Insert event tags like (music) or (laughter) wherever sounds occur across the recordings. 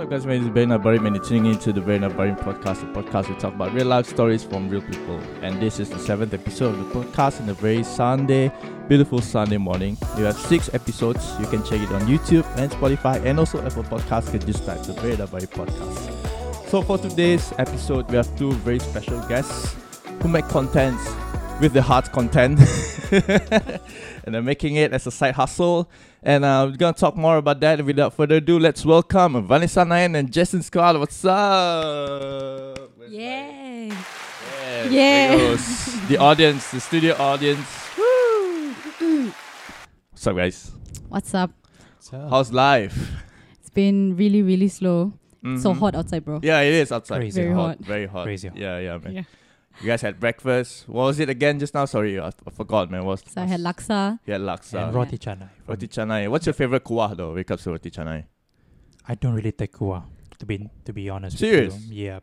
up, guys? My name is Barry anak Barim, and you're tuning into the Barry anak Barim podcast, a podcast we talk about real life stories from real people. And this is the seventh episode of the podcast in a very Sunday, beautiful Sunday morning. You have six episodes. You can check it on YouTube and Spotify, and also Apple Podcasts. You can just type the Barry anak Barim podcast. So for today's episode, we have two very special guests who make contents with the heart content, (laughs) and they're making it as a side hustle. And uh, we're gonna talk more about that. And without further ado, let's welcome Vanessa Naen and Jason Scott. What's up? Where's Yay! Yeah. Yeah. there the audience, the studio audience. Woo! What's up, guys? What's up? How's life? It's been really, really slow. So Mhm. hot outside, bro. Yeah, it is outside. Crazy Very hot. hot. Very hot. Crazy hot. Yeah, yeah, man. Yeah. You guys had breakfast. What was it again just now? Sorry, I, I forgot, man. What was So I had laksa. Yeah, laksa. and roti canai. Roti canai. What's your favorite kuah though? When it comes to roti canai. I don't really take kuah, to be to be honest. Serious? With you. Yeah,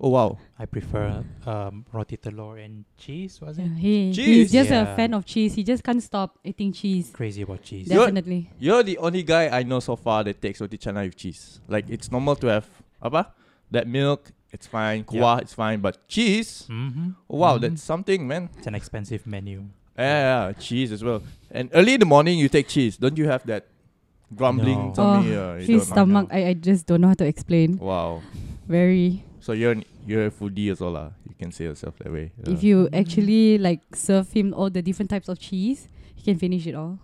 Oh wow. I prefer um, roti telur and cheese. Was it? Yeah, he, Cheese. he's just Yeah. a fan of cheese. He just can't stop eating cheese. Crazy about cheese. You're- Definitely. You're the only guy I know so far that takes roti canai with cheese. Like it's normal to have apa? That milk, it's fine. Kuah, it's fine. But cheese, Mm-hmm. oh, wow, Mhm. that's something, man. It's an expensive menu. Yeah, yeah, cheese as well. And early in the morning, you take cheese. Don't you have that grumbling No. tummy? Oh, uh, His stomach, I, I just don't know how to explain. Wow. Very. So you're an, you're a foodie as well, lah. You can say yourself that way. If you actually like serve him all the different types of cheese, he can finish it all.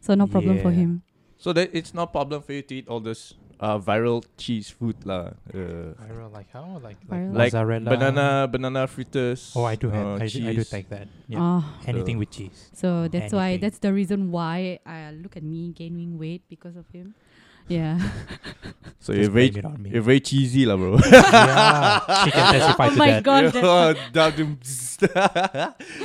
So no problem for him. So that it's no problem for you to eat all this uh, viral cheese food, lah. Uh, Viral like how? Like Viral. like like, mozzarella. banana banana fritters. Oh, I do uh, have. I, do, I do cheese. take that. Yeah. Ah, Anything Uh, with cheese. so that's why Anything. that's the reason why I look at me gaining weight because of him. Yeah. (laughs) So you're very blame it on me. you're very cheesy, lah, bro. yeah, (laughs) she can testify oh to my that. god. that's- (laughs) Oh, dum-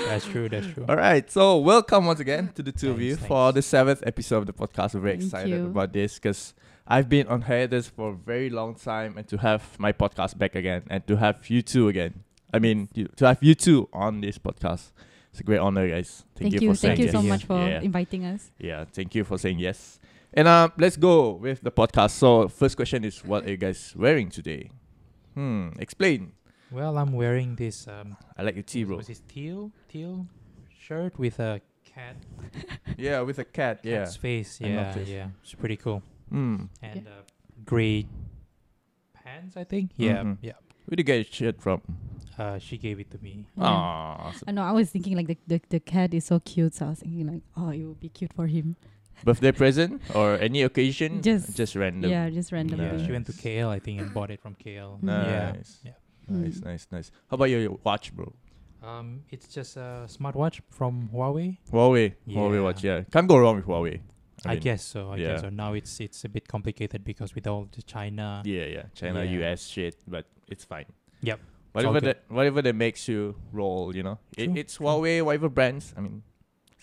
That's true. That's true. All right, so welcome once again to the two of you thanks. for the seventh episode of the podcast. We're very Thank excited you. about this because I've been on hiatus for a very long time, and to have my podcast back again, and to have you two again. I mean, to have you two on this podcast, it's a great honor, guys. Thank, Thank you, you, for saying thank you yes. so much for Yeah. inviting us. Yeah, thank you for saying yes. And uh, let's go with the podcast. So, first question is, what are you guys wearing today? Hmm, explain. Well, I'm wearing this. Um, I like your tee, bro. Was this teal teal shirt with a cat (laughs) yeah, with a cat. Yeah. cat's face? Yeah, yeah. It's pretty cool. Hmm. and uh, gray pants. I think. Yeah, Mhm. yeah. Where did you get your shirt from? Uh, she gave it to me. Yeah. Aw, I know. I was thinking like the, the the cat is so cute, so I was thinking like, oh, it would be cute for him. birthday present or any occasion? Just- just random. Yeah, just randomly. Yeah, she went to Nice. KL, I think, and bought it from KL. Nice. Yeah, Nice, Mm. nice, nice. How about your watch, bro? Um, it's just a smartwatch from Huawei. Huawei. Huawei watch, yeah. Can't go wrong with Huawei. I, mean, guess so. I yeah. guess so. Now it's it's a bit complicated because with all the China. Yeah, yeah. China, Yeah. US shit, but it's fine. Yep. Whatever that whatever that makes you roll, you know. It, it's. Huawei, whatever brands. I mean,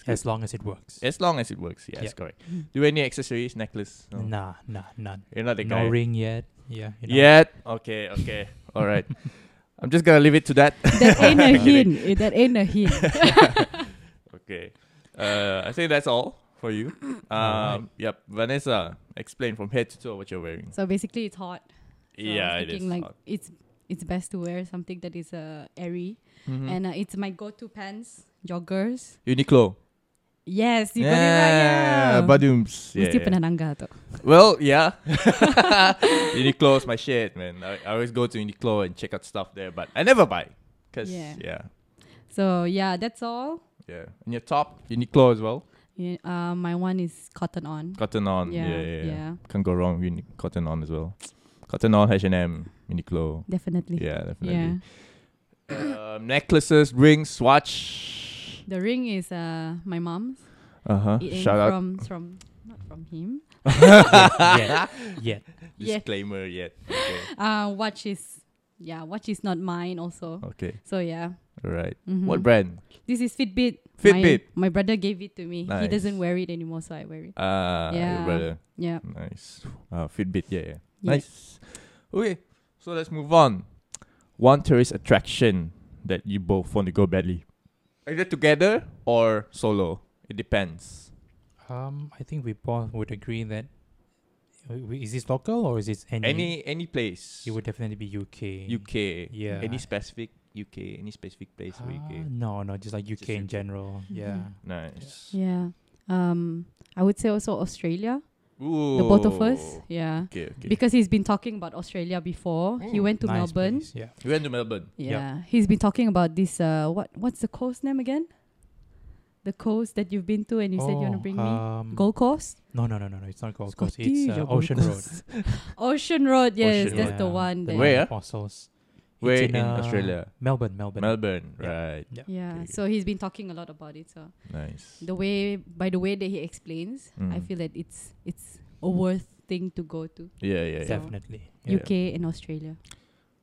As long as it works. as long as it works. Yes, Yep. correct. Do any accessories, necklace? No. Nah, nah, none. You're not the No guy. ring yet. Yeah. You know. Yet? Okay, okay. All right. (laughs) I'm just gonna leave it to that. That ain't a (laughs) hint. That ain't a hint. (laughs) Okay. Uh, I think that's all for you. (clears throat) Um, Yep. Vanessa, explain from head to toe what you're wearing. so basically, it's hot. So yeah, it is. like hot. it's it's best to wear something that is uh, airy, Mhm. and uh, it's my go-to pants, joggers. Uniqlo. Yes, you got it right. Yeah. Badooms. Yeah, Mesti yeah. pernah nangga tu. Well, yeah. (laughs) (laughs) Uniqlo is my shit, man. I, I always go to Uniqlo and check out stuff there, but I never buy. Cause yeah, Yeah. yeah. So yeah, that's all. Yeah, and your top, Uniqlo as well. Yeah, uh, my one is cotton on. Cotton on. Yeah, Yeah, yeah, yeah. yeah. Can't go wrong with Uni- Cotton on as well. Cotton on, H&M, Uniqlo. Definitely. Yeah, Yeah. definitely. Um, necklaces, rings, watch. The ring is uh my mom's. Uh huh. It ain't Shout out. from from not from him. yet, yet. Yeah. Disclaimer yet. Okay. Uh, watch is yeah, watch is not mine also. Okay. So yeah. All right. Mhm. What brand? This is Fitbit. Fitbit. My, my brother gave it to me. He doesn't wear it anymore, so I wear it. Ah, your Yeah. brother. Yeah. Nice. Uh, Fitbit. Yeah, yeah. Yeah. Nice. Okay. So let's move on. One tourist attraction that you both want to go badly. Either together or solo. It depends. Um, I think we both would agree that Uh, w- Is this local or is this any? Any any place. It would definitely be UK. UK. Yeah. Any specific UK? Any specific place for Ah, UK? No, no, just like UK Just in UK. general. Yeah. Nice. Yeah. Um, I would say also Australia. Ooh. The both of us. Yeah. Okay, okay. Because he's been talking about Australia before. he Mm, went to Nice Melbourne. place, Yeah. we went to Melbourne. Yeah. He's been talking about this uh what what's the coast name again? The coast that you've been to and you said you want to Oh, bring me? um, Gold Coast? No, no, no, no, no. It's not Gold Coast. It's uh, Ocean Road. (laughs) Ocean Road, yes, Ocean that's Road. the one. Where? Apostles. Where It's in, uh, Australia? Melbourne, Melbourne. Melbourne. Yeah. Right. Yeah. Yeah. Okay, So he's been talking a lot about it. So Nice. the way by the way that he explains, I Mm. feel that it's it's a worth thing to go to. Yeah, yeah, yeah. So- Definitely. Yeah. UK and Australia.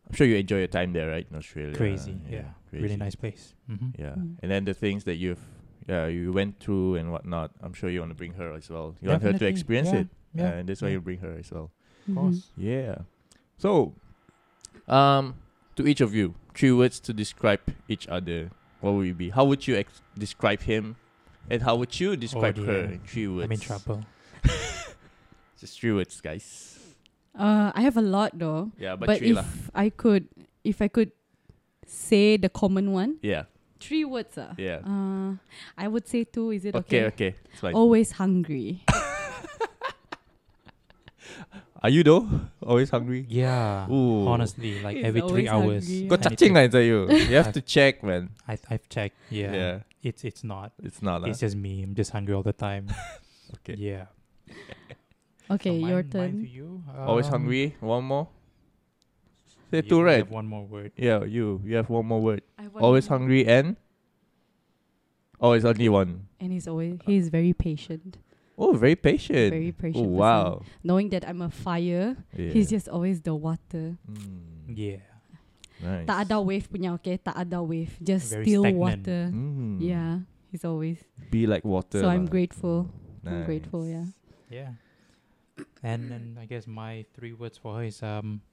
I'm sure you enjoy your time there, right? In Australia. Crazy. Yeah. Really crazy. nice place. Mm-hmm. Yeah. Mm. And then the things that you've yeah, you went through and whatnot, I'm sure you want to bring her as well. You want her to experience yeah, it. Yeah. And that's why yeah. you bring her as well. Of course. Yeah. So um to each of you, three words to describe each other. What would it be? How would you ex- describe him? And how would you describe her in three words? I'm in trouble. (laughs) Just three words, guys. Uh, I have a lot though. Yeah, but, But, three if lah. I could, if I could say the common one, Yeah. three words. Uh, Yeah. uh I would say two. Is it Okay, okay? okay. It's fine. Always hungry. (laughs) Are you though? Always hungry? Yeah. Ooh. Honestly, like He's every three hours. hungry. Got I need touching I tell you. You (laughs) have to check, man. I I've checked. Yeah. Yeah. It's it's not. It's not. It's lah. just me. I'm just hungry all the time. (laughs) Okay. Yeah. Okay, So your mine- mine turn. to you. Always Um, hungry. One more. Say you- two, you right? have one more word. Yeah, you. You have one more word. One Always more. hungry and. Oh, it's only one. And he's always he's very patient. Oh, very patient. Very oh, patient. person. wow. Knowing that I'm a fire, Yeah. he's just always the water. Mm, Yeah. nice. Tak ada wave punya, okay? Tak ada wave. Just Very still stagnant. water. Mm. Yeah, he's always. Be like water. so I'm lah. grateful. I'm grateful, yeah. Yeah. And then I guess my three words for her is um.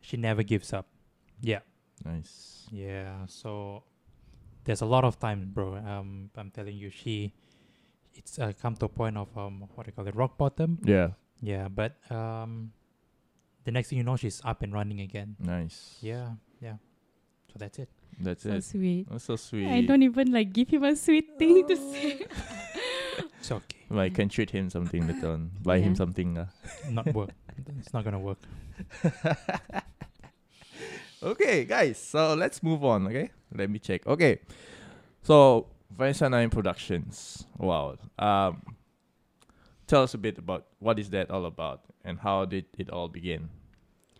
She never gives up. Yeah. Nice. Yeah. So there's a lot of times, bro. Um, I'm telling you, she. It's uh, come to a point of um what do you call it rock bottom. Yeah. Yeah, but um, the next thing you know, she's up and running again. Nice. Yeah, yeah. So that's it. That's So it. sweet. That's so sweet. I don't even like give him a sweet thing to say. (laughs) It's okay. Well, I can treat him something later on. (laughs) Buy him something. Uh. Not work. it's not gonna work. (laughs) Okay, guys. So let's move on. Okay, let me check. Okay, so Vanessa Naen Productions. Wow. Um, tell us a bit about what is that all about and how did it all begin?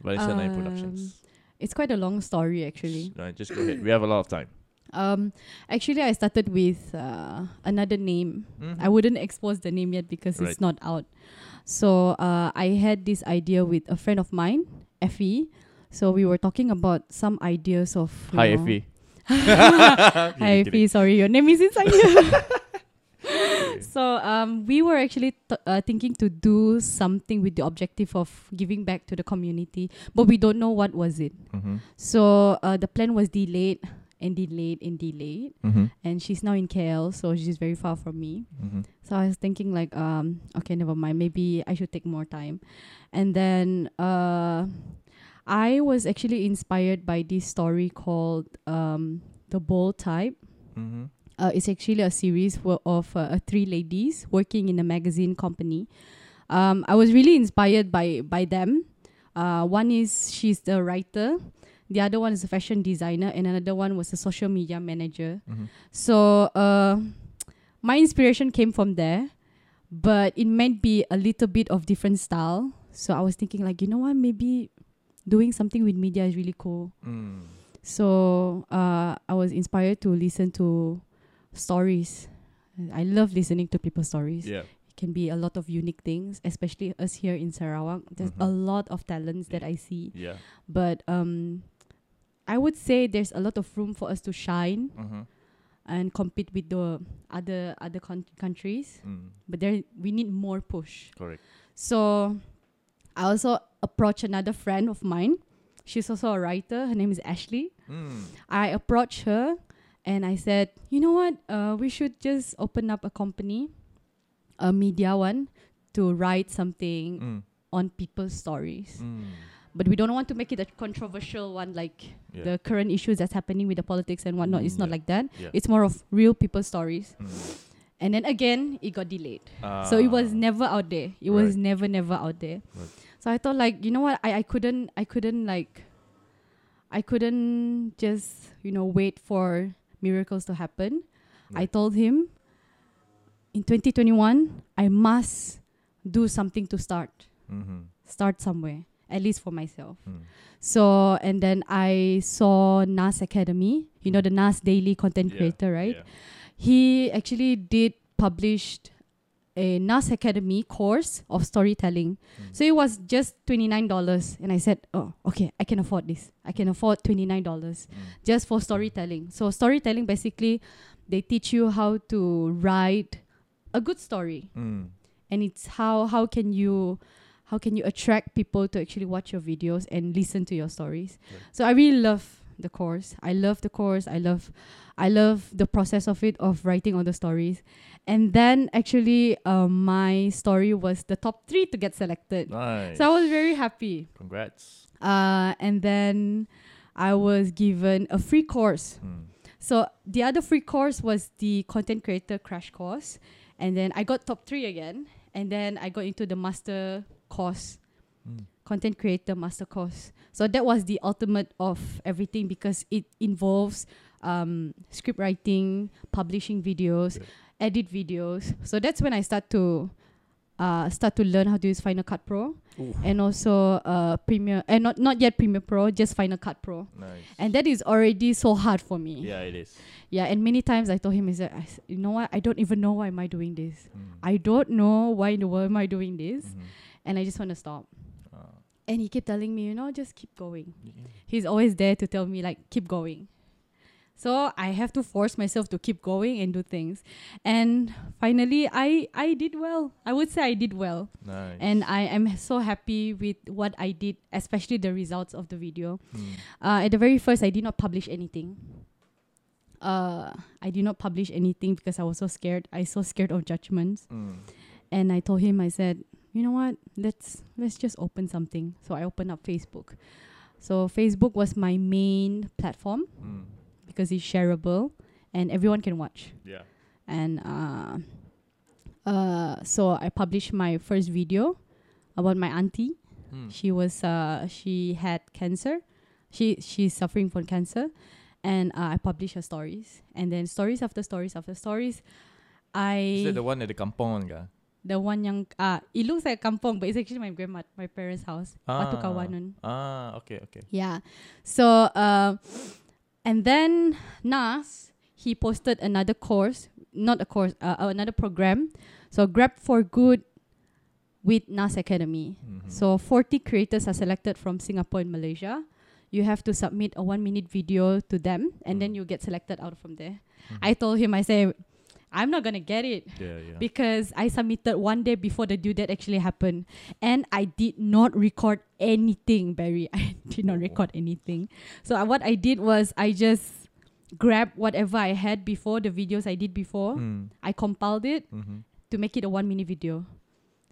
Vanessa Naen Productions. It's quite a long story actually. Right, just go ahead. We have a lot of time. (clears throat) Um, actually, I started with uh, another name. Mhm. I wouldn't expose the name yet because Right. it's not out. So uh, I had this idea with a friend of mine, Effie. So we were talking about some ideas of. Hi, know- Effie. (laughs) Hi, Effie. Sorry, your name is inside here. (laughs) (laughs) so um, we were actually t- uh, thinking to do something with the objective of giving back to the community, but we don't know what was it. Mm-hmm. So uh, the plan was delayed and delayed and delayed, Mm-hmm. and she's now in KL, so she's very far from me. Mm-hmm. So I was thinking like, um, okay, never mind. Maybe I should take more time. And then uh, I was actually inspired by this story called um, the Bold Type. Mm-hmm. Uh, it's actually a series of uh, uh, three ladies working in a magazine company. Um, I was really inspired by by them. Uh, one is she's the writer, the other one is a fashion designer, and another one was a social media manager. Mm-hmm. So uh, my inspiration came from there, but it might be a little bit of different style. So I was thinking like, you know what, maybe doing something with media is really cool. Mm. So uh, I was inspired to listen to stories. I love listening to people's stories. Yeah. It can be a lot of unique things, especially us here in Sarawak. There's a Mhm. lot of talents that I see, Yeah. but um, I would say there's a lot of room for us to shine Mm-hmm. and compete with the other other con- countries. Mm. But there we need more push. Correct. So I also approached another friend of mine. She's also a writer. Her name is Ashley. Mm. I approached her and I said, you know what? Uh, we should just open up a company, a media one, to write something Mm. on people's stories. Mm. But we don't want to make it a controversial one like Yeah. the current issues that's happening with the politics and whatnot. It's not yeah. like that. Yeah. It's more of real people stories. Mm. And then again, it got delayed. so it was Ah. never out there. It was never, never out there. Right. So I thought like, you know what, I, I couldn't I couldn't like I couldn't just, you know, wait for miracles to happen. I told him in 2021, I must do something to start. Mhm. Start somewhere, at least for myself. Mm. So and then I saw Nas Academy, you know the Nas Daily content Yeah, creator, right? yeah. He actually did published a Nas Academy course of storytelling. Mm. So it was just twenty nine dollars, and I said, "Oh, okay, I can afford this. I can afford twenty nine dollars Mm. just for storytelling." So storytelling basically, they teach you how to write a good story, Mm. and it's how how can you how can you attract people to actually watch your videos and listen to your stories. Right. So I really love the course. I love the course. I love I love the process of it of writing all the stories. And then actually um, my story was the top 3 to get selected. Nice. So I was very happy. Congrats. Uh, and then I was given a free course. Mm. So the other free course was the content creator crash course, and then I got top three again, and then I got into the master course, Mm. Content creator master course. So that was the ultimate of everything because it involves um, script writing, publishing videos, Yeah. edit videos. So that's when I start to uh, start to learn how to use Final Cut Pro Ooh. and also uh, Premiere, and not not yet Premiere Pro, just Final Cut Pro. Nice. And that is already so hard for me. yeah, it is. Yeah, and many times I told him, I said, I s- you know what? I don't even know why am I doing this. Mm. I don't know why in the world am I doing this, Mhm. and I just want to stop. And he kept telling me, you know, just keep going. Yeah. He's always there to tell me like, keep going. So I have to force myself to keep going and do things. And finally, I I did well. I would say I did well, Nice. and I am so happy with what I did, especially the results of the video. Mm. Uh, at the very first, I did not publish anything. Uh, I did not publish anything because I was so scared. I was so scared of judgments, Mm. and I told him, I said, you know what? Let's let's just open something. So I opened up Facebook. So Facebook was my main platform Mm. because it's shareable and everyone can watch. Yeah. And uh, uh, so I published my first video about my auntie. Mm. She was uh she had cancer. She she's suffering from cancer, and uh, I published her stories. And then stories after stories after stories, I Is that the one at the kampong ka? The one yang uh it looks like kampong, but it's actually my grandma my parents' house. Batu Ah. Kawanun. Ah, okay, okay. Yeah. So uh, and then Nas he posted another course, not a course, uh, uh, another program. So Grab for Good with Nas Academy. Mhm. So 40 creators are selected from Singapore and Malaysia. You have to submit a one minute video to them and then Mm. you get selected out from there. Mhm. I told him, I said, I'm not gonna get it yeah, yeah. because I submitted one day before the due date actually happened. And I did not record anything, Barry. (laughs) I did not record anything. So uh, what I did was I just grabbed whatever I had before, the videos I did before. Mm. I compiled it Mhm. to make it a one minute video.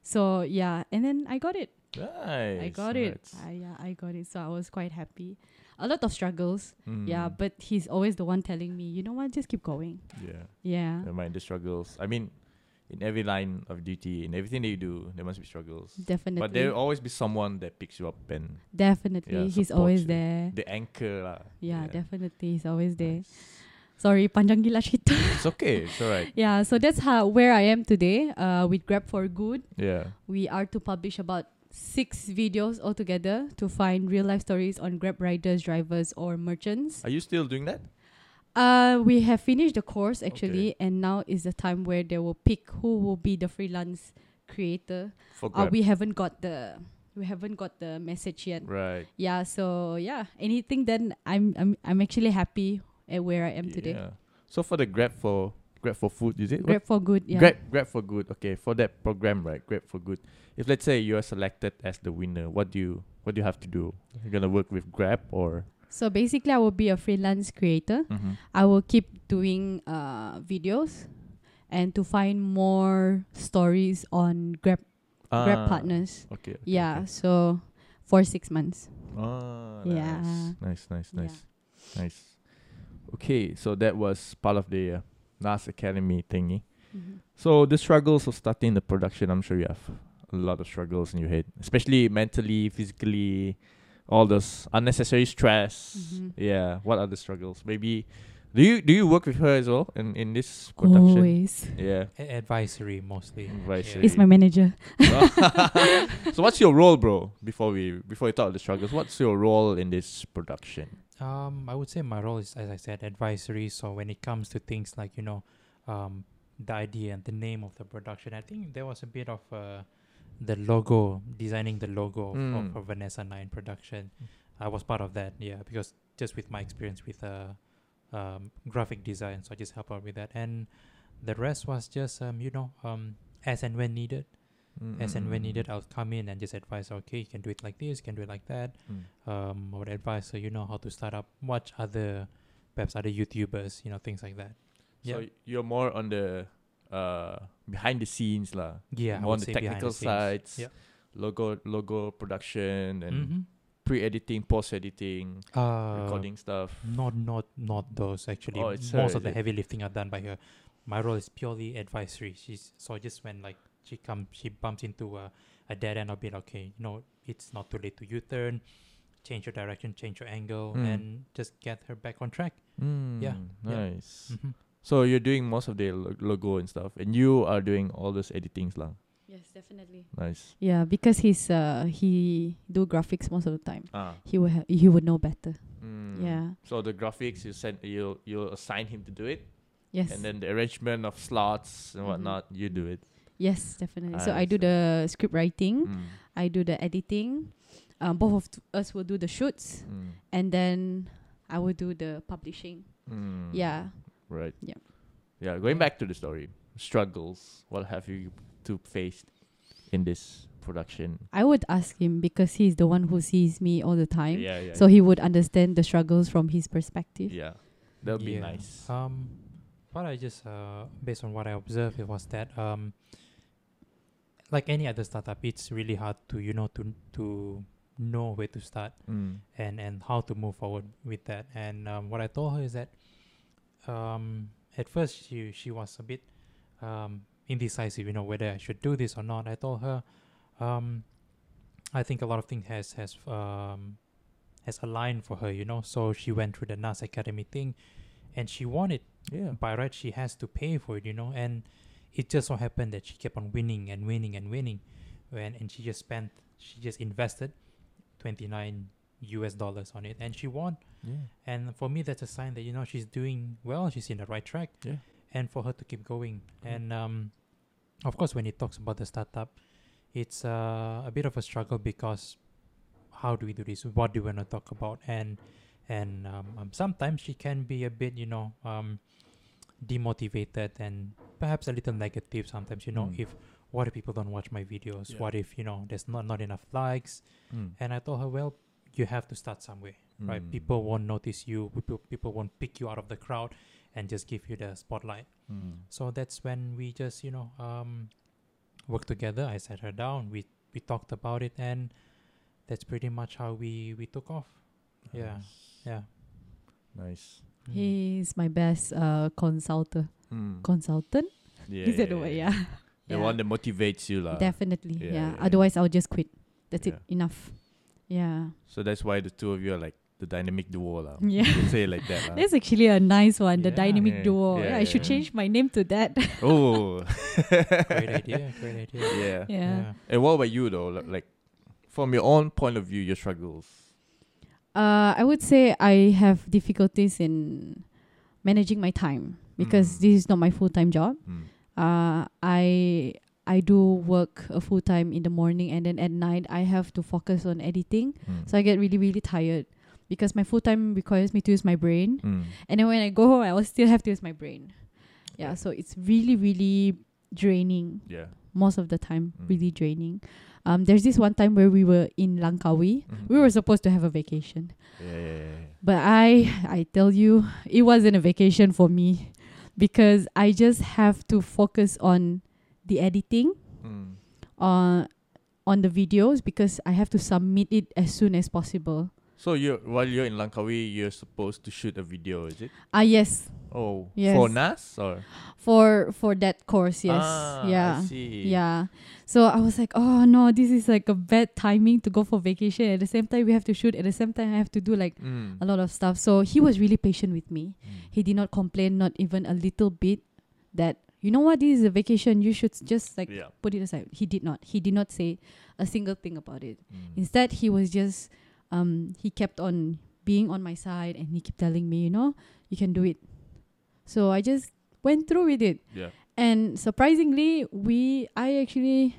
So yeah, and then I got it. Nice. I got it. I, yeah, I got it. So I was quite happy. A lot of struggles. Yeah, Mm. but he's always the one telling me, you know what, just keep going. yeah. Yeah. Never mind the struggles. I mean, in every line of duty, in everything that you do, there must be struggles. Definitely. But there will always be someone that picks you up and definitely. yeah, he's always you. there. the anchor lah. Yeah, Yeah. definitely. He's always there. Sorry, panjang gila cerita. (laughs) It's okay. It's alright. yeah, so that's how where I am today. Uh, with Grab for Good, Yeah. we are to publish about six videos altogether to find real life stories on Grab riders, drivers, or merchants. Are you still doing that? Uh, we have finished the course actually, and now is the time where they will pick who will be the freelance creator. For Uh, we haven't got the we haven't got the message yet. right. Yeah, so yeah, anything then I'm I'm I'm actually happy at where I am today. So for the Grab for Grab for food, is it? What? Grab for good, yeah. Grab Grab for good. Okay, for that program, right? Grab for good. If let's say you are selected as the winner, what do you what do you have to do? You're gonna work with Grab or So basically, I will be a freelance creator. mm-hmm. I will keep doing uh videos, and to find more stories on Grab Grab Ah, partners. Okay. okay, Yeah, okay. so for six months. Ah, Yeah. nice, nice, nice, Yeah. nice, nice. Okay, so that was part of the uh, Nas Academy thingy. Mhm. So the struggles of starting the production, I'm sure you have a lot of struggles in your head, especially mentally, physically, all those unnecessary stress. Mhm. Yeah. What are the struggles? Maybe do you do you work with her as well in in this production? Always. Yeah. A- advisory mostly. Advisory. It's my manager. (laughs) so what's your role, bro? Before we before we talk about the struggles, what's your role in this production? Um, I would say my role is, as I said, advisory. So when it comes to things like you know, um, the idea and the name of the production, I think there was a bit of uh, the logo, designing the logo of, Mm. of, of Vanessa Naen production. I was part of that, yeah, because just with my experience with uh, um, graphic design, so I just help out with that, and the rest was just um, you know, um, as and when needed, as and when Mm, needed, I'll come in and just advise. Okay, you can do it like this, you can do it like that mm, um, I would advise her, you know, how to start up, watch other, perhaps other YouTubers, you know, things like that. So Yeah. you're more on the uh behind the scenes lah. Yeah, more on the technical the sides. Yeah. Logo logo production and Mm-hmm. Pre-editing, post-editing, Uh, recording stuff. Not, not, not those actually. Oh, it's Most her, of the it? heavy lifting are done by her. My role is purely advisory. She's so just when like she comes, she bumps into a, a dead end. I'll be like, okay, you know, it's not too late to U-turn, change your direction, change your angle, Mm. and just get her back on track. Mm, yeah. Nice. Mhm. So you're doing most of the logo and stuff, and you are doing all those editings lah. Yes, definitely. Nice. Yeah, because he's uh he do graphics most of the time. Ah. He will ha- he would know better. Mm. Yeah. So the graphics you send you you assign him to do it, Yes. and then the arrangement of slots and Mhm. whatnot you do it. yes, definitely. so I I do the script writing. Mm. I do the editing. Um, both of t- us will do the shoots, Mm. and then I will do the publishing. Mm. Yeah. Right. Yeah. Yeah. Going back to the story, struggles. What have you to face in this production? I would ask him because he's the one who sees me all the time. Yeah. Yeah. So he would understand the struggles from his perspective. Yeah. That would be nice. Um, what I just uh, based on what I observed, it was that um, like any other startup, it's really hard to you know to to know where to start Mm. and and how to move forward with that. And um, what I told her is that um, at first she she was a bit um, indecisive, you know, whether I should do this or not. I told her um, I think a lot of things has has um, has aligned for her, you know. So she went through the Nas Academy thing, and she wanted Yeah. by right she has to pay for it you know and it just so happened that she kept on winning and winning and winning when and she just spent she just invested 29 us dollars on it and she won Yeah. and for me that's a sign that you know she's doing well she's in the right track Yeah. And for her to keep going Mm. and um of course when it talks about the startup it's uh, a bit of a struggle because how do we do this what do we want to talk about and and um, um, sometimes she can be a bit you know um, demotivated and perhaps a little negative sometimes you know Mm. if what if people don't watch my videos Yeah. what if you know there's not not enough likes Mm. and i told her well you have to start somewhere right Mm. people won't notice you people, people won't pick you out of the crowd and just give you the spotlight Mm. so that's when we just you know um worked together i sat her down we we talked about it and that's pretty much how we we took off yeah Nice. yeah Nice. Mm. He's my best uh consultant. Mm. Consultant? Yeah. Is that the way? Yeah. The Yeah. one that motivates you, lah. Definitely. yeah, Yeah. yeah, yeah. Otherwise, I'll just quit. That's it. Enough. Yeah. So that's why the two of you are like the dynamic duo, lah. (laughs) Yeah. You can say it like that, lah. That's actually a nice one. The Yeah. dynamic Yeah, duo. yeah, Yeah, I should change my name to that. (laughs) oh. (laughs) great idea great idea Yeah. yeah. And what about you though? Like, from your own point of view, your struggles. Uh, I would say I have difficulties in managing my time because Mm. this is not my full time job. Mm. Uh, I I do work a full time in the morning and then at night I have to focus on editing. Mm. So I get really really tired because my full time requires me to use my brain, Mm. and then when I go home, I will still have to use my brain. Yeah, so it's really really draining Yeah. most of the time. Mm. Really draining. Um, there's this one time where we were in Langkawi. Mhm. We were supposed to have a vacation. Yeah, yeah, yeah, yeah. But I I tell you, it wasn't a vacation for me because I just have to focus on the editing, Mm. uh, on the videos because I have to submit it as soon as possible. So you while you're in Langkawi, you're supposed to shoot a video, is it? Ah yes, Oh, Yes. for Nas or for for that course, yes. Ah, yeah. I see. Yeah. So I was like, oh no, this is like a bad timing to go for vacation. At the same time, we have to shoot. At the same time, I have to do like Mm. a lot of stuff. So he was really patient with me. Mm. He did not complain, not even a little bit, that, you know what, this is a vacation. You should just like yeah. put it aside. He did not. He did not say a single thing about it. Mm. Instead, he was just, um, he kept on being on my side and he kept telling me, you know, you can do it. So I just went through with it. Yeah. And surprisingly, we, I actually,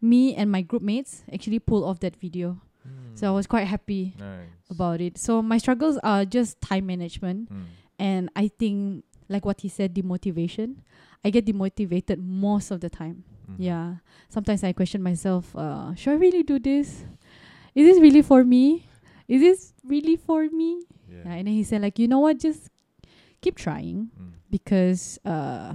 me and my group mates actually pulled off that video. So I Mm. was quite happy nice. about it. So my struggles are just time management. Mm. And I think, like what he said, demotivation. I get demotivated most of the time. Mhm. Yeah. Sometimes I question myself, uh, should I really do this? Is this really for me? Is this really for me? Yeah. Yeah, and then he said, like, you know what, just keep trying Mm. because uh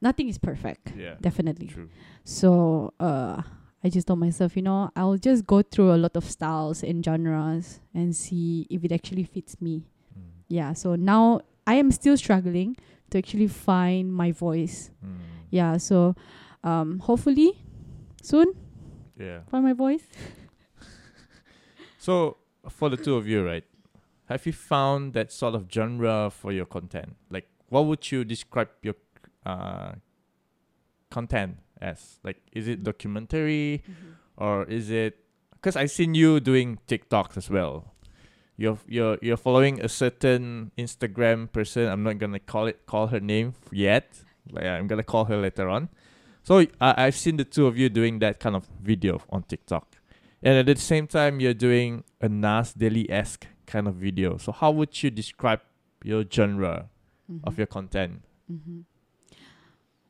nothing is perfect. Yeah. Definitely. True. So uh I just told myself, you know, I'll just go through a lot of styles and genres and see if it actually fits me. Mm. Yeah. So now I am still struggling to actually find my voice. Mm. Yeah. So um hopefully soon Yeah. find my voice. (laughs) So for the two of you, right? Have you found that sort of genre for your content? Like, what would you describe your uh, content as? Like, is it documentary or is it? Because I've seen you doing TikToks as well. You're you're you're following a certain Instagram person. I'm not gonna call it call her name yet. Like I'm gonna call her later on. So I I've seen the two of you doing that kind of video on TikTok, and at the same time you're doing a Nas Daily esque kind of video. So how would you describe your genre of your content? Mm-hmm.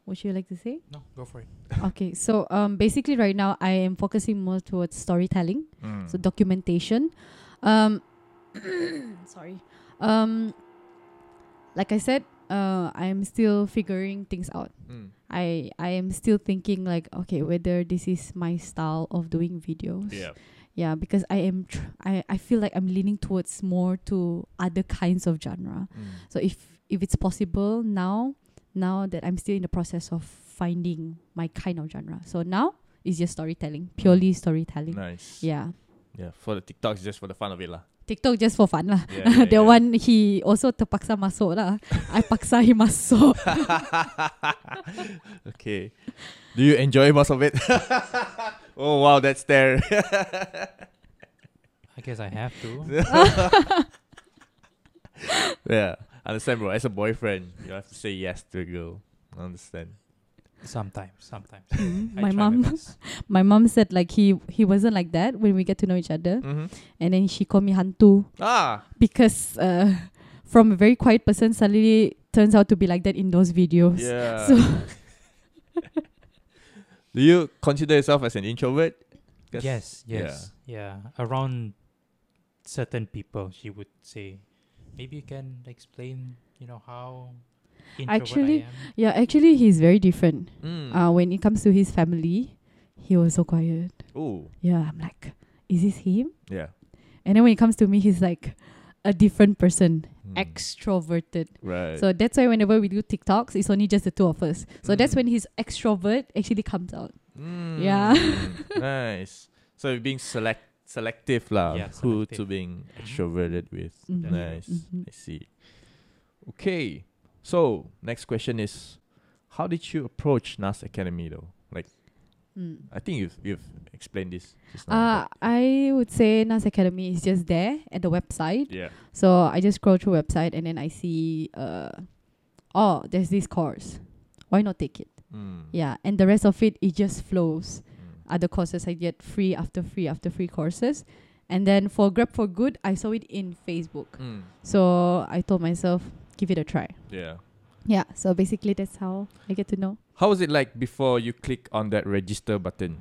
Would you like to say? No, go for it. (laughs) okay, so um, basically right now I am focusing more towards storytelling, Mm. so documentation. Um, (coughs) sorry. Um, like I said, uh, I am still figuring things out. Mm. I I am still thinking like, okay, whether this is my style of doing videos. Yeah. Yeah, because I am tr- I I feel like I'm leaning towards more to other kinds of genre. Mm. So if if it's possible now, now that I'm still in the process of finding my kind of genre. So now it's just storytelling, purely storytelling. Nice. Yeah. Yeah. For the TikToks, just for the fun of it lah. TikTok just for fun lah. Yeah, yeah, (laughs) the yeah. one he also terpaksa masuk lah. I paksa he masuk. (laughs) okay. Do you enjoy most of it? (laughs) oh wow, that's there. I guess I have to. yeah. Understand, bro. As a boyfriend, you have to say yes to a girl. I understand. Sometimes, sometimes. (laughs) I my mom (laughs) my mom said like he he wasn't like that when we get to know each other. Mm-hmm. And then she called me hantu Ah. because uh from a very quiet person suddenly turns out to be like that in those videos. Yeah. (laughs) So Do you consider yourself as an introvert? 'Cause- Yes, yeah. yes, yeah. Around certain people, she would say, maybe you can explain, you know, how introvert Actually, I am. yeah, actually he's very different. Mm. Uh when it comes to his family, he was so quiet. Ooh. Yeah, I'm like, is this him? Yeah. And then when it comes to me, he's like a different person, Mm. extroverted. Right. So that's why whenever we do TikToks, it's only just the two of us. So that's Mm. when his extrovert actually comes out. Mm, Yeah. (laughs) (laughs) nice. So being select selective lah. Yeah, who to being extroverted with. Mhm. Nice. Mhm. I see. Okay. So next question is, how did you approach Nas Academy though? Like Mm. I think you've you've explained this just now. Uh, I would say Nas Academy is just there at the website. yeah. So I just scroll through website and then I see, uh, oh, there's this course. Why not take it? Mm. Yeah, and the rest of it it just flows. Mm. Other courses I get free after free after free courses, and then for Grab for Good I saw it in Facebook. Mm. So I told myself, give it a try. Yeah. Yeah. So basically that's how I get to know. How was it like before you click on that register button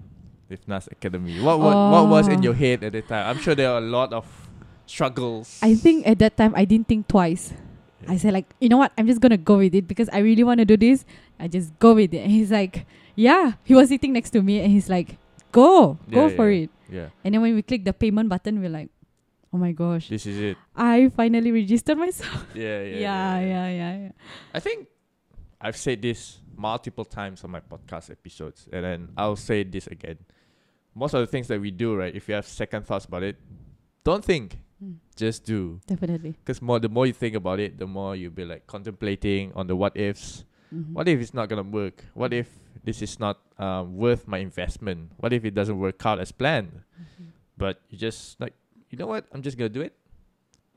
with Nas Academy? What what, what was in Oh. your head at the time? I'm sure there are a lot of struggles. I think at that time I didn't think twice. Yeah. I said like, you know what? I'm just gonna go with it because I really want to do this. I just go with it. And (laughs) he's like, yeah. He was sitting next to me and he's like, go, go Yeah, for yeah. it. Yeah. And then when we click the payment button, we're like, oh my gosh, This is it. I finally registered myself. (laughs) Yeah, yeah. yeah, yeah, yeah, yeah. yeah I think I've said this multiple times on my podcast episodes, and then I'll say this again. Most of the things that we do, right? If you have second thoughts about it, don't think, Mm, just do. definitely. Because more, the more you think about it, the more you'll be like contemplating on the what ifs. Mhm. What if it's not gonna work? What if this is not um, worth my investment? What if it doesn't work out as planned? Mhm. But you just like, you know what? I'm just gonna do it,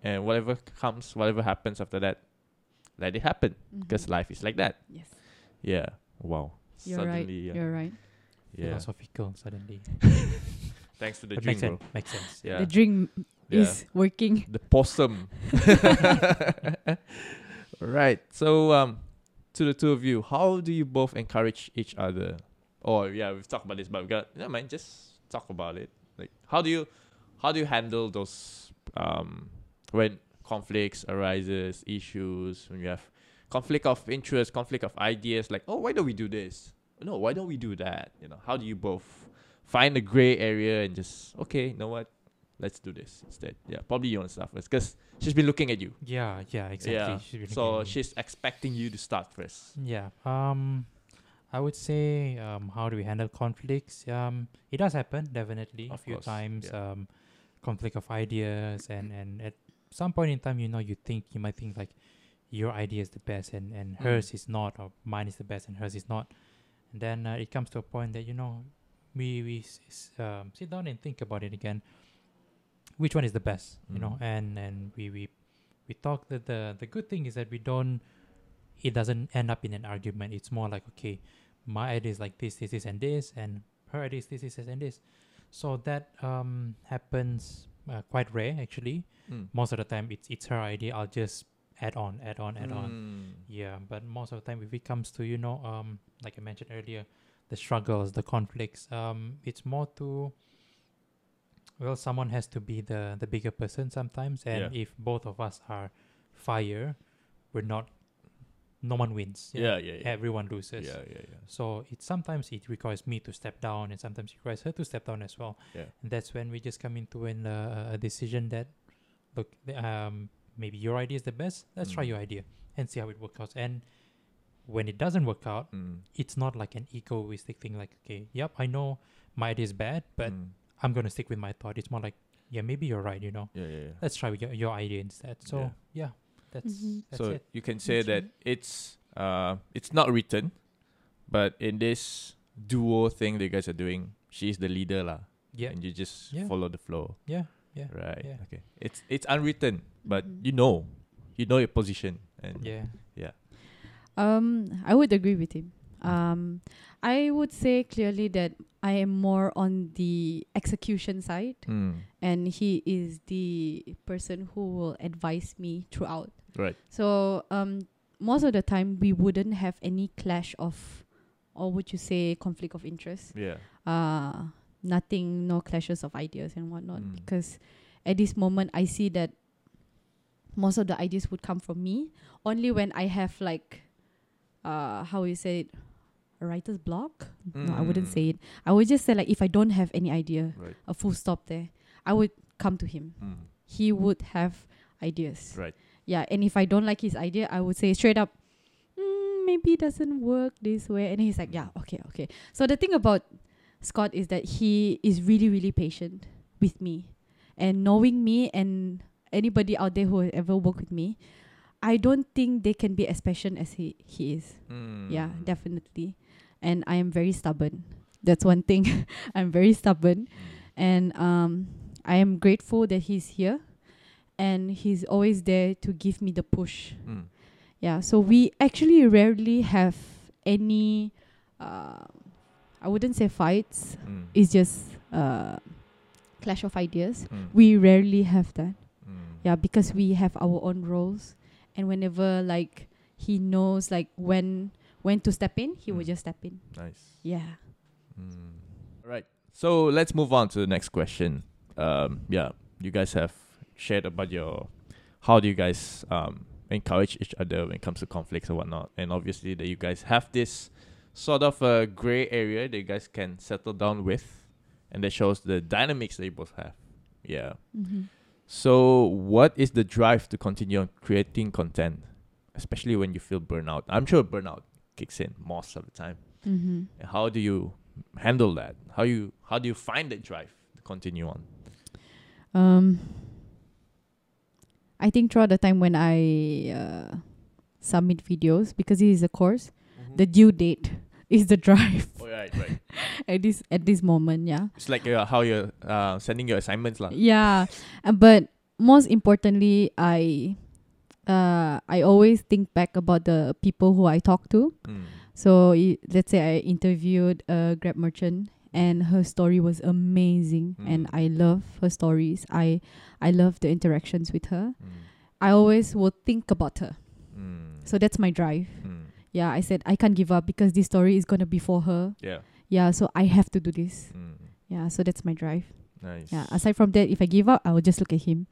and whatever comes, whatever happens after that, let it happen. Because Mhm. life is like that. Yes, Yeah. Wow. you're right. Suddenly, yeah. You're right. yeah. Philosophical suddenly. (laughs) Thanks to the But drink, makes bro. Makes sense. Yeah. The drink yeah. is working. the possum. (laughs) right. So um to the two of you, how do you both encourage each other? Or yeah, we've talked about this, but we got never mind, just talk about it. Like how do you how do you handle those um when conflicts arises, issues, when you have conflict of interest, conflict of ideas, like, oh why don't we do this? No, why don't we do that? You know, how do you both find the gray area and just okay, you know what? Let's do this instead. Yeah, probably you want to start first because she's been looking at you. Yeah, yeah, exactly. Yeah. She's So she's expecting you to start first. Yeah. Um, I would say um, how do we handle conflicts? Um, it does happen definitely a few course, times. yeah. Um, conflict of ideas and and at some point in time, you know, you think you might think like your idea is the best and and Mm. hers is not, or mine is the best and hers is not. And then uh, it comes to a point that you know we we s- s- um, sit down and think about it again. Which one is the best? You know, Mm. and and we we we talk that the the good thing is that we don't it doesn't end up in an argument. It's more like, okay, my idea is like this, this, this, and this, and her idea is this, this, this, and this. So that um happens uh, quite rare actually. Mm. Most of the time, it's it's her idea. I'll just add on, add on, add on. Mm. Yeah, but most of the time, if it comes to you know, um, like I mentioned earlier, the struggles, the conflicts, um, it's more to well, someone has to be the the bigger person sometimes, and Yeah. if both of us are fire, we're not. No one wins. Yeah, yeah, yeah. Everyone loses. Yeah, yeah, yeah. So it sometimes it requires me to step down, and sometimes it requires her to step down as well. Yeah. And that's when we just come into an, uh, a decision that, look, um, maybe your idea is the best. Let's try Mm. your idea and see how it works out. And when it doesn't work out, Mm. it's not like an egoistic thing. Like, okay, yep, I know my idea is bad, but Mm. I'm gonna stick with my thought. It's more like, yeah, maybe you're right. You know, yeah, yeah, yeah. let's try your, your idea instead. So Yeah. yeah, that's Mhm. that's so it. you can say That's that it's uh it's not written, but in this duo thing that you guys are doing, she's the leader lah, Yeah, and you just Yeah. follow the flow. yeah, yeah, Right. Yeah. Okay. It's it's unwritten, but Mhm. you know, you know your position, and yeah. Um, I would agree with him. Um, I would say clearly that I am more on the execution side, Mm. and he is the person who will advise me throughout. Right. So um, most of the time we wouldn't have any clash of, or would you say conflict of interest? Yeah. Uh, nothing, no clashes of ideas and whatnot. Mm. Because at this moment I see that most of the ideas would come from me only when I have like, uh, how you say it, a writer's block. No, I wouldn't Mm. say it. I would just say like if I don't have any idea, Right. a full stop there, I would come to him. Mm. He would have ideas. Right. Yeah, and if I don't like his idea, I would say straight up, mm, maybe it doesn't work this way. And he's like, yeah, okay, okay. So the thing about Scott is that he is really, really patient with me. And knowing me and anybody out there who has ever worked with me, I don't think they can be as patient as he, he is. Yeah, Mm. definitely. And I am very stubborn. That's one thing. (laughs) I'm very stubborn. Mm. And um, I am grateful that he's here. And he's always there to give me the push. Mm. Yeah, so we actually rarely have any, uh, I wouldn't say fights. Mm. It's just uh, clash of ideas. Mm. We rarely have that. Mm. Yeah, because we have our own roles, and whenever like he knows like when when to step in, he will Mm. just step in. Nice. Yeah. Mm. Right. So let's move on to the next question. Um, yeah, you guys have shared about your how do you guys um, encourage each other when it comes to conflicts and whatnot, and obviously that you guys have this sort of a gray area that you guys can settle down with. and that shows the dynamics they both have. Yeah. Mm-hmm. So, what is the drive to continue on creating content, especially when you feel burnout? I'm sure burnout kicks in most of the time. Mm-hmm. And How do you handle that? How you how do you find that drive to continue on? Um, I think throughout the time when I uh, submit videos, because it is a course, the due date (laughs) is the drive oh, right, right. (laughs) at this at this moment. Yeah, It's like uh, how you're uh, sending your assignments, lah. yeah. Uh, but most importantly, I uh, I always think back about the people who I talk to. Mm. So i- let's say I interviewed a Grab merchant and her story was amazing and Mm. I love her stories. I I love the interactions with her. Mm. I always will think about her. Mm. So that's my drive. Mm. Yeah, I said I can't give up because this story is gonna be for her. Yeah. Yeah, so I have to do this. Mm. Yeah, so that's my drive. Nice. Yeah. Aside from that, if I give up, I will just look at him.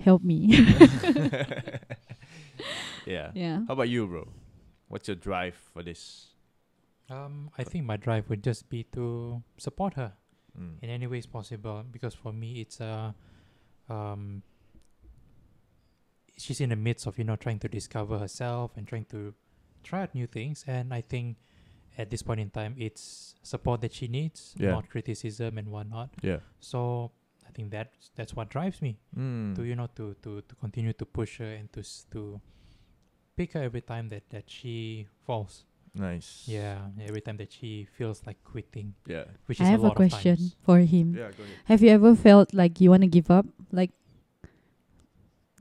Help me. (laughs) (laughs) yeah. yeah. How about you, bro? What's your drive for this? Um, I think my drive would just be to support her Mm. in any ways possible because for me it's uh, um, she's in the midst of you know trying to discover herself and trying to try out new things and I think at this point in time it's support that she needs Yeah. not criticism and whatnot Yeah. so I think that's that's what drives me Mm. to you know to to to continue to push her and to to pick her every time that that she falls Nice. yeah every time that she feels like quitting Yeah. which I is have a a lot question of times for him. Yeah. Go ahead. Have you ever felt like you want to give up? Like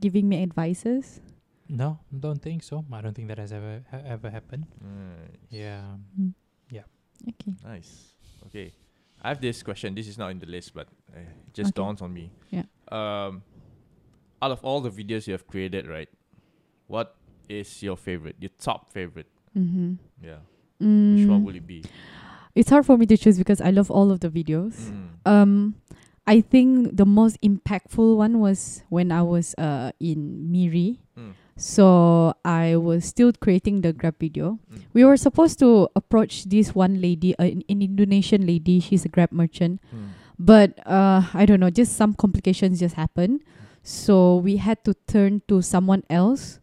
giving me advices? no don't think so I don't think that has ever ha- ever happened Nice. yeah Mm. Yeah. Okay. Nice. Okay. I have this question. This is not in the list, but uh, it just Okay. dawns on me. Yeah. Um, out of all the videos you have created, right? What is your favorite? Your top favorite? Mm-hmm. Yeah. Mm, Which one will it be? It's hard for me to choose because I love all of the videos. Mm. Um, I think the most impactful one was when I was uh in Miri. Mm. So I was still creating the Grab video. Mm. We were supposed to approach this one lady, uh, an, an Indonesian lady. She's a Grab merchant, Mm. but uh, I don't know, just some complications just happened. So we had to turn to someone else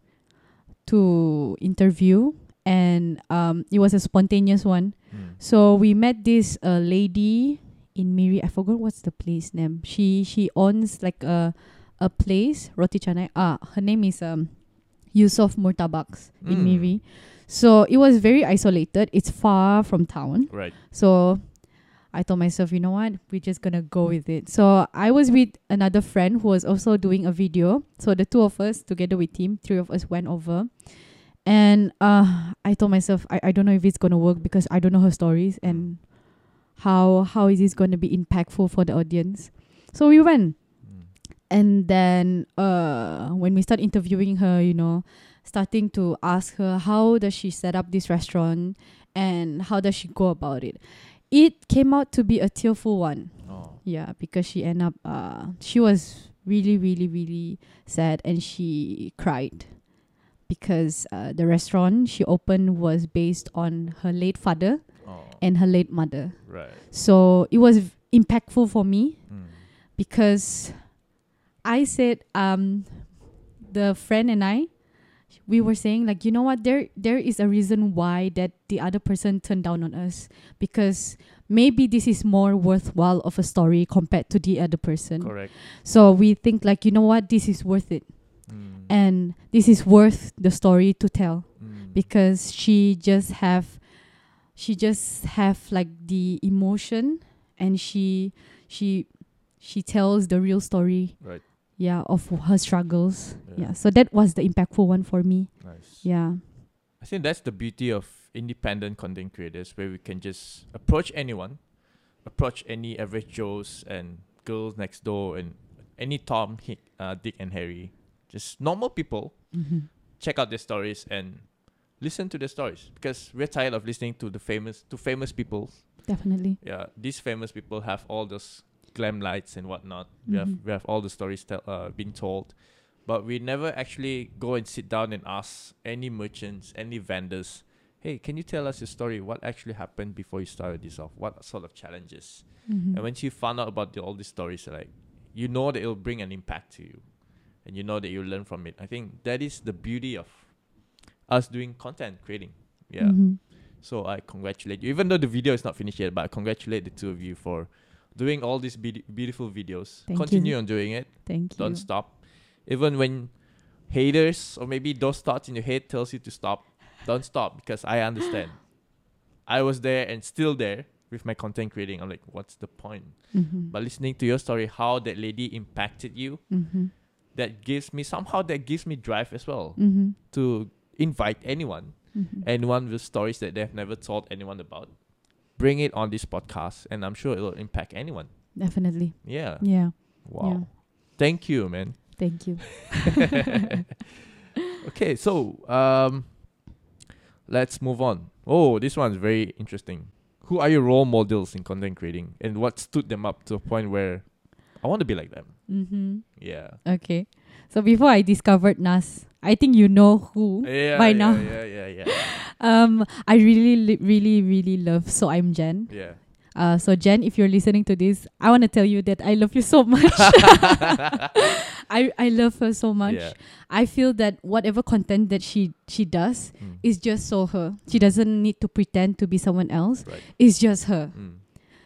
to interview, and um, it was a spontaneous one. Mm. So we met this uh, lady in Miri. I forgot what's the place name. She she owns like a a place roti canai. Ah, her name is um Yusof Murtabaks in Mm. Miri. So it was very isolated. It's far from town. Right. So I told myself, you know what, we're just gonna go with it. So I was with another friend who was also doing a video. So the two of us, together with him, three of us went over. And uh, I told myself, I, I don't know if it's gonna work because I don't know her stories and how how is this gonna be impactful for the audience. So we went. Mm. And then uh, when we start interviewing her, you know, starting to ask her how does she set up this restaurant and how does she go about it. It came out to be a tearful one. Oh. Yeah, because she ended up uh she was really, really, really sad and she cried because uh, the restaurant she opened was based on her late father Oh. and her late mother. Right. So it was v- impactful for me Mm. because I said um the friend and I we were saying like you know what there there is a reason why that the other person turned down on us because maybe this is more worthwhile of a story compared to the other person Correct. so we think like you know what this is worth it Mm. and this is worth the story to tell Mm. because she just have she just have like the emotion and she she she tells the real story Right. yeah of her struggles Yeah. yeah. so that was the impactful one for me Nice. yeah I think that's the beauty of independent content creators where we can just approach anyone, approach any average Joes and girls next door and any Tom, Hick, uh, Dick, and Harry. Just normal people, mm-hmm. check out their stories and listen to their stories because we're tired of listening to the famous to famous people. definitely Yeah, these famous people have all those glam lights and whatnot. We have Mhm. we have all the stories tell, uh, being told, but we never actually go and sit down and ask any merchants, any vendors, hey, can you tell us your story? What actually happened before you started this off? What sort of challenges? Mhm. And once you found out about the, all these stories, like you know that it'll bring an impact to you, and you know that you'll learn from it. I think that is the beauty of us doing content creating. Yeah. Mhm. So I congratulate you, even though the video is not finished yet. But I congratulate the two of you for doing all these beauti- beautiful videos. Thank you. Continue on doing it. Thank you. Don't you. stop. Even when haters or maybe those thoughts in your head tells you to stop, don't stop because I understand. I was there and still there with my content creating. I'm like, what's the point? Mhm. But listening to your story, how that lady impacted you, Mhm. That gives me somehow that gives me drive as well Mhm. to invite anyone, Mhm. anyone with stories that they've never told anyone about. Bring it on this podcast, and I'm sure it'll impact anyone. Definitely. Yeah. Yeah. Wow. Yeah. Thank you, man. Thank you. (laughs) okay, so um, let's move on. Oh, this one's very interesting. Who are your role models in content creating, and what stood them up to a point where I want to be like them? Mm-hmm. Yeah. Okay. So before I discovered Nas, I think you know who Yeah. by yeah, now. Yeah, yeah, yeah, (laughs) Um, I really, li- really, really love So I'm Jenn. yeah. Uh, so Jen, if you're listening to this, I want to tell you that I love you so much. (laughs) (laughs) I I love her so much. Yeah. I feel that whatever content that she she does Mm. is just so her. She doesn't need to pretend to be someone else. Right. It's just her. Mm.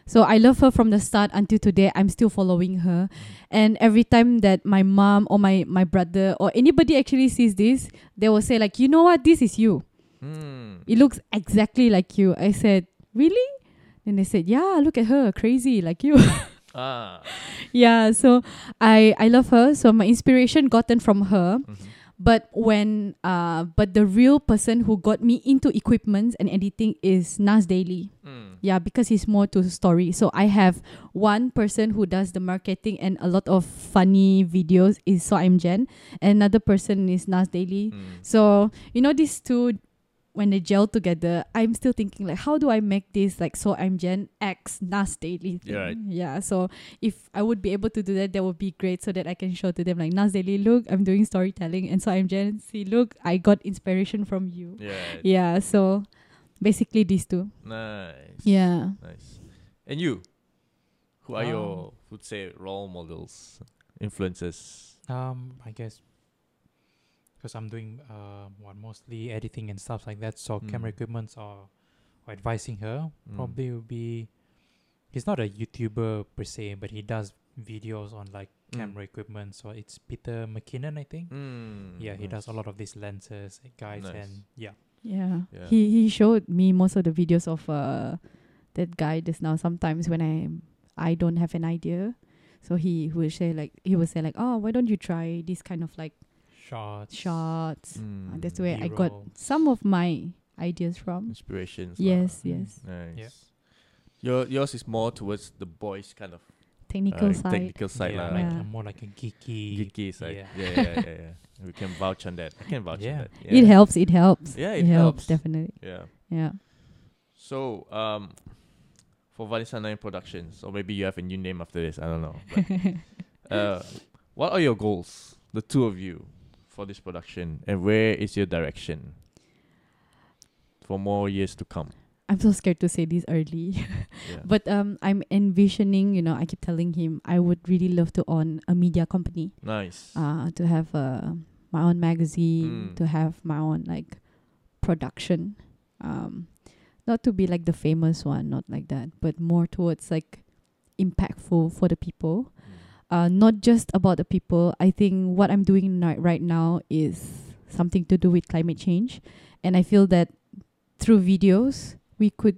So I love her from the start until today. I'm still following her. And every time that my mom or my, my brother or anybody actually sees this, they will say like, you know what, this is you. Mm. It looks exactly like you. I said, really? And they said, yeah, look at her, crazy like you. (laughs) Ah. yeah, so I I love her. So my inspiration gotten from her. Mhm. But when uh but the real person who got me into equipment and editing is Nas Daily. Mm. Yeah, because he's more to story. So I have one person who does the marketing and a lot of funny videos is So I'm Jenn. Another person is Nas Daily. Mm. So, you know, these two when they gel together, I'm still thinking like how do I make this like So I'm Jenn X Nas Daily thing? Yeah, right. Yeah. So if I would be able to do that, that would be great so that I can show to them like Nas Daily, look, I'm doing storytelling and So I'm Jenn, see, look, I got inspiration from you. Yeah. Yeah, so basically these two. Nice. Yeah. Nice. And you? Who are Um, your would say role models, influences? Um, I guess because I'm doing uh, what mostly editing and stuff like that. So camera Mm. equipments are or advising her Mm. probably would be. He's not a YouTuber per se, but he does videos on like Mm. camera equipment. So it's Peter McKinnon, I think. Mm, Yeah, he does a lot of these lenses, guys, Nice. and yeah. Yeah. Yeah. He he showed me most of the videos of uh that guy just now sometimes when I I don't have an idea. So he will say like he will say like, Oh, why don't you try this kind of like Shots. shots? Uh, that's Mm, where I got some of my ideas from. inspirations. Yes, lah. yes. Nice. Your yours is more towards the boys kind of Technical uh, side. technical side yeah, lah. like Yeah. more like a geeky. Geeky side. Yeah. Yeah, yeah, yeah, yeah. (laughs) We can vouch on that. I can vouch Yeah. on that. It helps, it helps. Yeah, it, it helps. helps. definitely. Yeah. Yeah. So, um, for Vanessa Naen Productions, or maybe you have a new name after this. I don't know. (laughs) But, uh, what are your goals, the two of you, for this production, and where is your direction for more years to come? I'm so scared to say this early. (laughs) Yeah. But um I'm envisioning, you know, I keep telling him I would really love to own a media company. nice. Uh to have uh, my own magazine, Mm. to have my own like production. Um not to be like the famous one, not like that, but more towards like impactful for the people. Mm. Uh not just about the people. I think what I'm doing ni- right now is something to do with climate change and I feel that through videos we could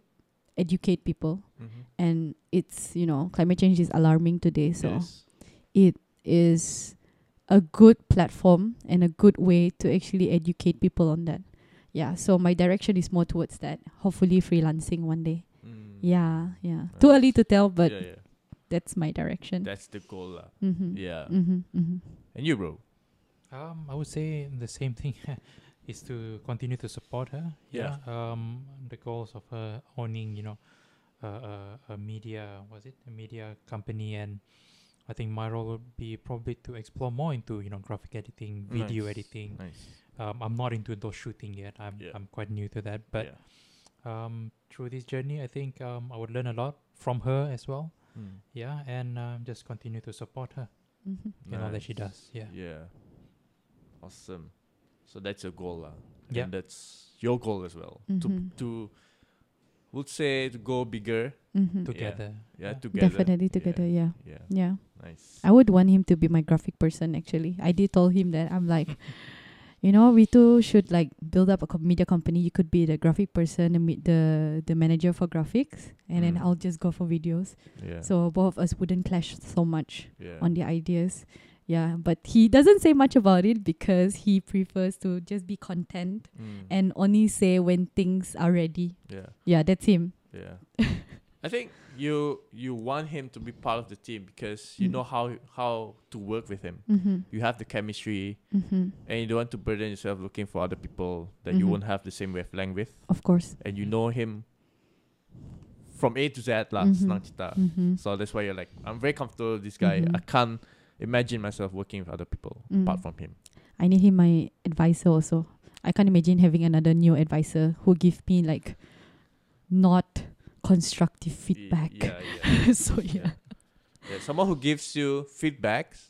educate people Mhm. and it's you know climate change is alarming today so Yes. it is a good platform and a good way to actually educate people on that yeah so my direction is more towards that hopefully freelancing one day Mm. yeah yeah too early to tell but yeah, yeah. That's my direction That's the goal, lah. mm-hmm. Yeah. Mm-hmm. Mm-hmm. And you, bro? Um, I would say the same thing (laughs) is to continue to support her. Yeah. Um, the goals of her owning, you know, uh, a, a media was it a media company, and I think my role would be probably to explore more into you know graphic editing, video Nice. editing, Nice. um, I'm not into those shooting yet. I'm Yeah. I'm quite new to that. But yeah. um, through this journey, I think um, I would learn a lot from her as well. Mm. Yeah, and um, just continue to support her Mm-hmm. in all that she does. Yeah. Yeah. Awesome. So that's your goal, lah. Yeah. And that's your goal as well. Mhm. To to would say to go bigger. Mm-hmm. Together. Yeah, together. Definitely together. Yeah. Yeah. yeah. Nice. I would want him to be my graphic person. Actually, I did tell him that I'm like, you know, we two should like build up a co- media company. You could be the graphic person, and meet the the manager for graphics, and then Mm. I'll just go for videos. yeah. So both of us wouldn't clash so much yeah. on the ideas. Yeah, but he doesn't say much about it because he prefers to just be content Mm. and only say when things are ready. yeah. Yeah, that's him. Yeah. (laughs) I think you you want him to be part of the team because you Mm. know how how to work with him. Mm-hmm. You have the chemistry Mm-hmm. and you don't want to burden yourself looking for other people that you Mhm. won't have the same wavelength with. Of course. And you know him from A to Z lah, Mhm. senang cerita. Mm-hmm. So that's why you're like, I'm very comfortable with this guy. Mhm. I can't imagine myself working with other people Mm. apart from him. I need him my advisor also. I can't imagine having another new advisor who give me like not constructive feedback. Yeah, yeah. (laughs) so yeah. yeah. Someone who gives you feedbacks,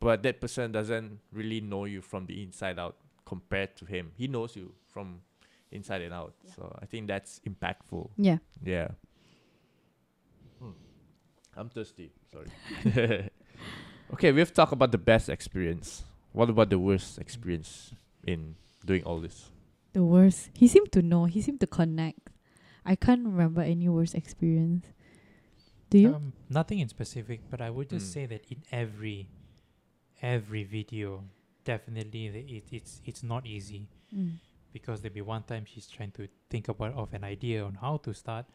but that person doesn't really know you from the inside out compared to him. He knows you from inside and out. Yeah. So I think that's impactful. Yeah. Yeah. Hmm. I'm thirsty. Sorry. (laughs) okay, we've talked about the best experience. What about the worst experience in doing all this? The worst. He seemed to know. He seemed to connect. I can't remember any worst experience. Do you? Um, nothing in specific, but I would just Mm. say that in every every video, definitely the, it, it's it's not easy Mm. because there'll be one time she's trying to think about of an idea on how to start,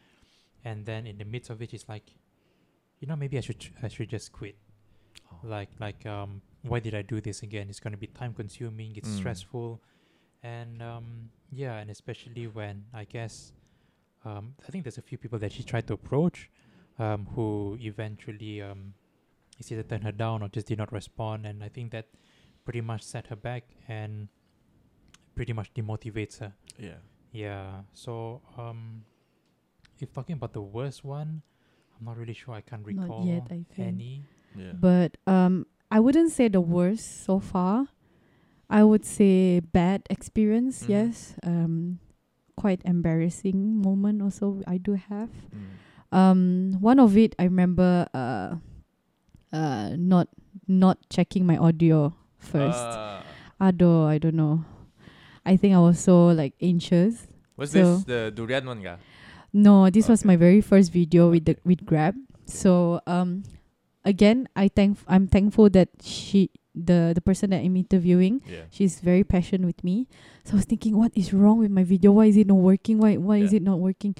and then in the midst of it, she's like, you know, maybe I should tr- I should just quit. Oh. Like like um, why did I do this again? It's gonna be time consuming. It's Mm. stressful, and um, yeah, and especially when I guess, um, I think there's a few people that she tried to approach, um, who eventually um, it's either turned her down or just did not respond, and I think that pretty much set her back and pretty much demotivates her. Yeah. Yeah. So um, if talking about the worst one, I'm not really sure. I can't Not recall yet, I think. any. Yeah. But um, I wouldn't say the worst so far. I would say bad experience. Mhm. Yes. Um, quite embarrassing moment also I do have. Mm. Um, one of it I remember. Uh, uh, not not checking my audio first. Ah. Ado, I don't know. I think I was so like anxious. was so- this the durian one, ga? No, this was my very first video with the with Grab. So um, again, I thank I'm thankful that she the the person that I'm interviewing Yeah. she's very passionate with me. So I was thinking, what is wrong with my video? Why is it not working? Why why is it not working?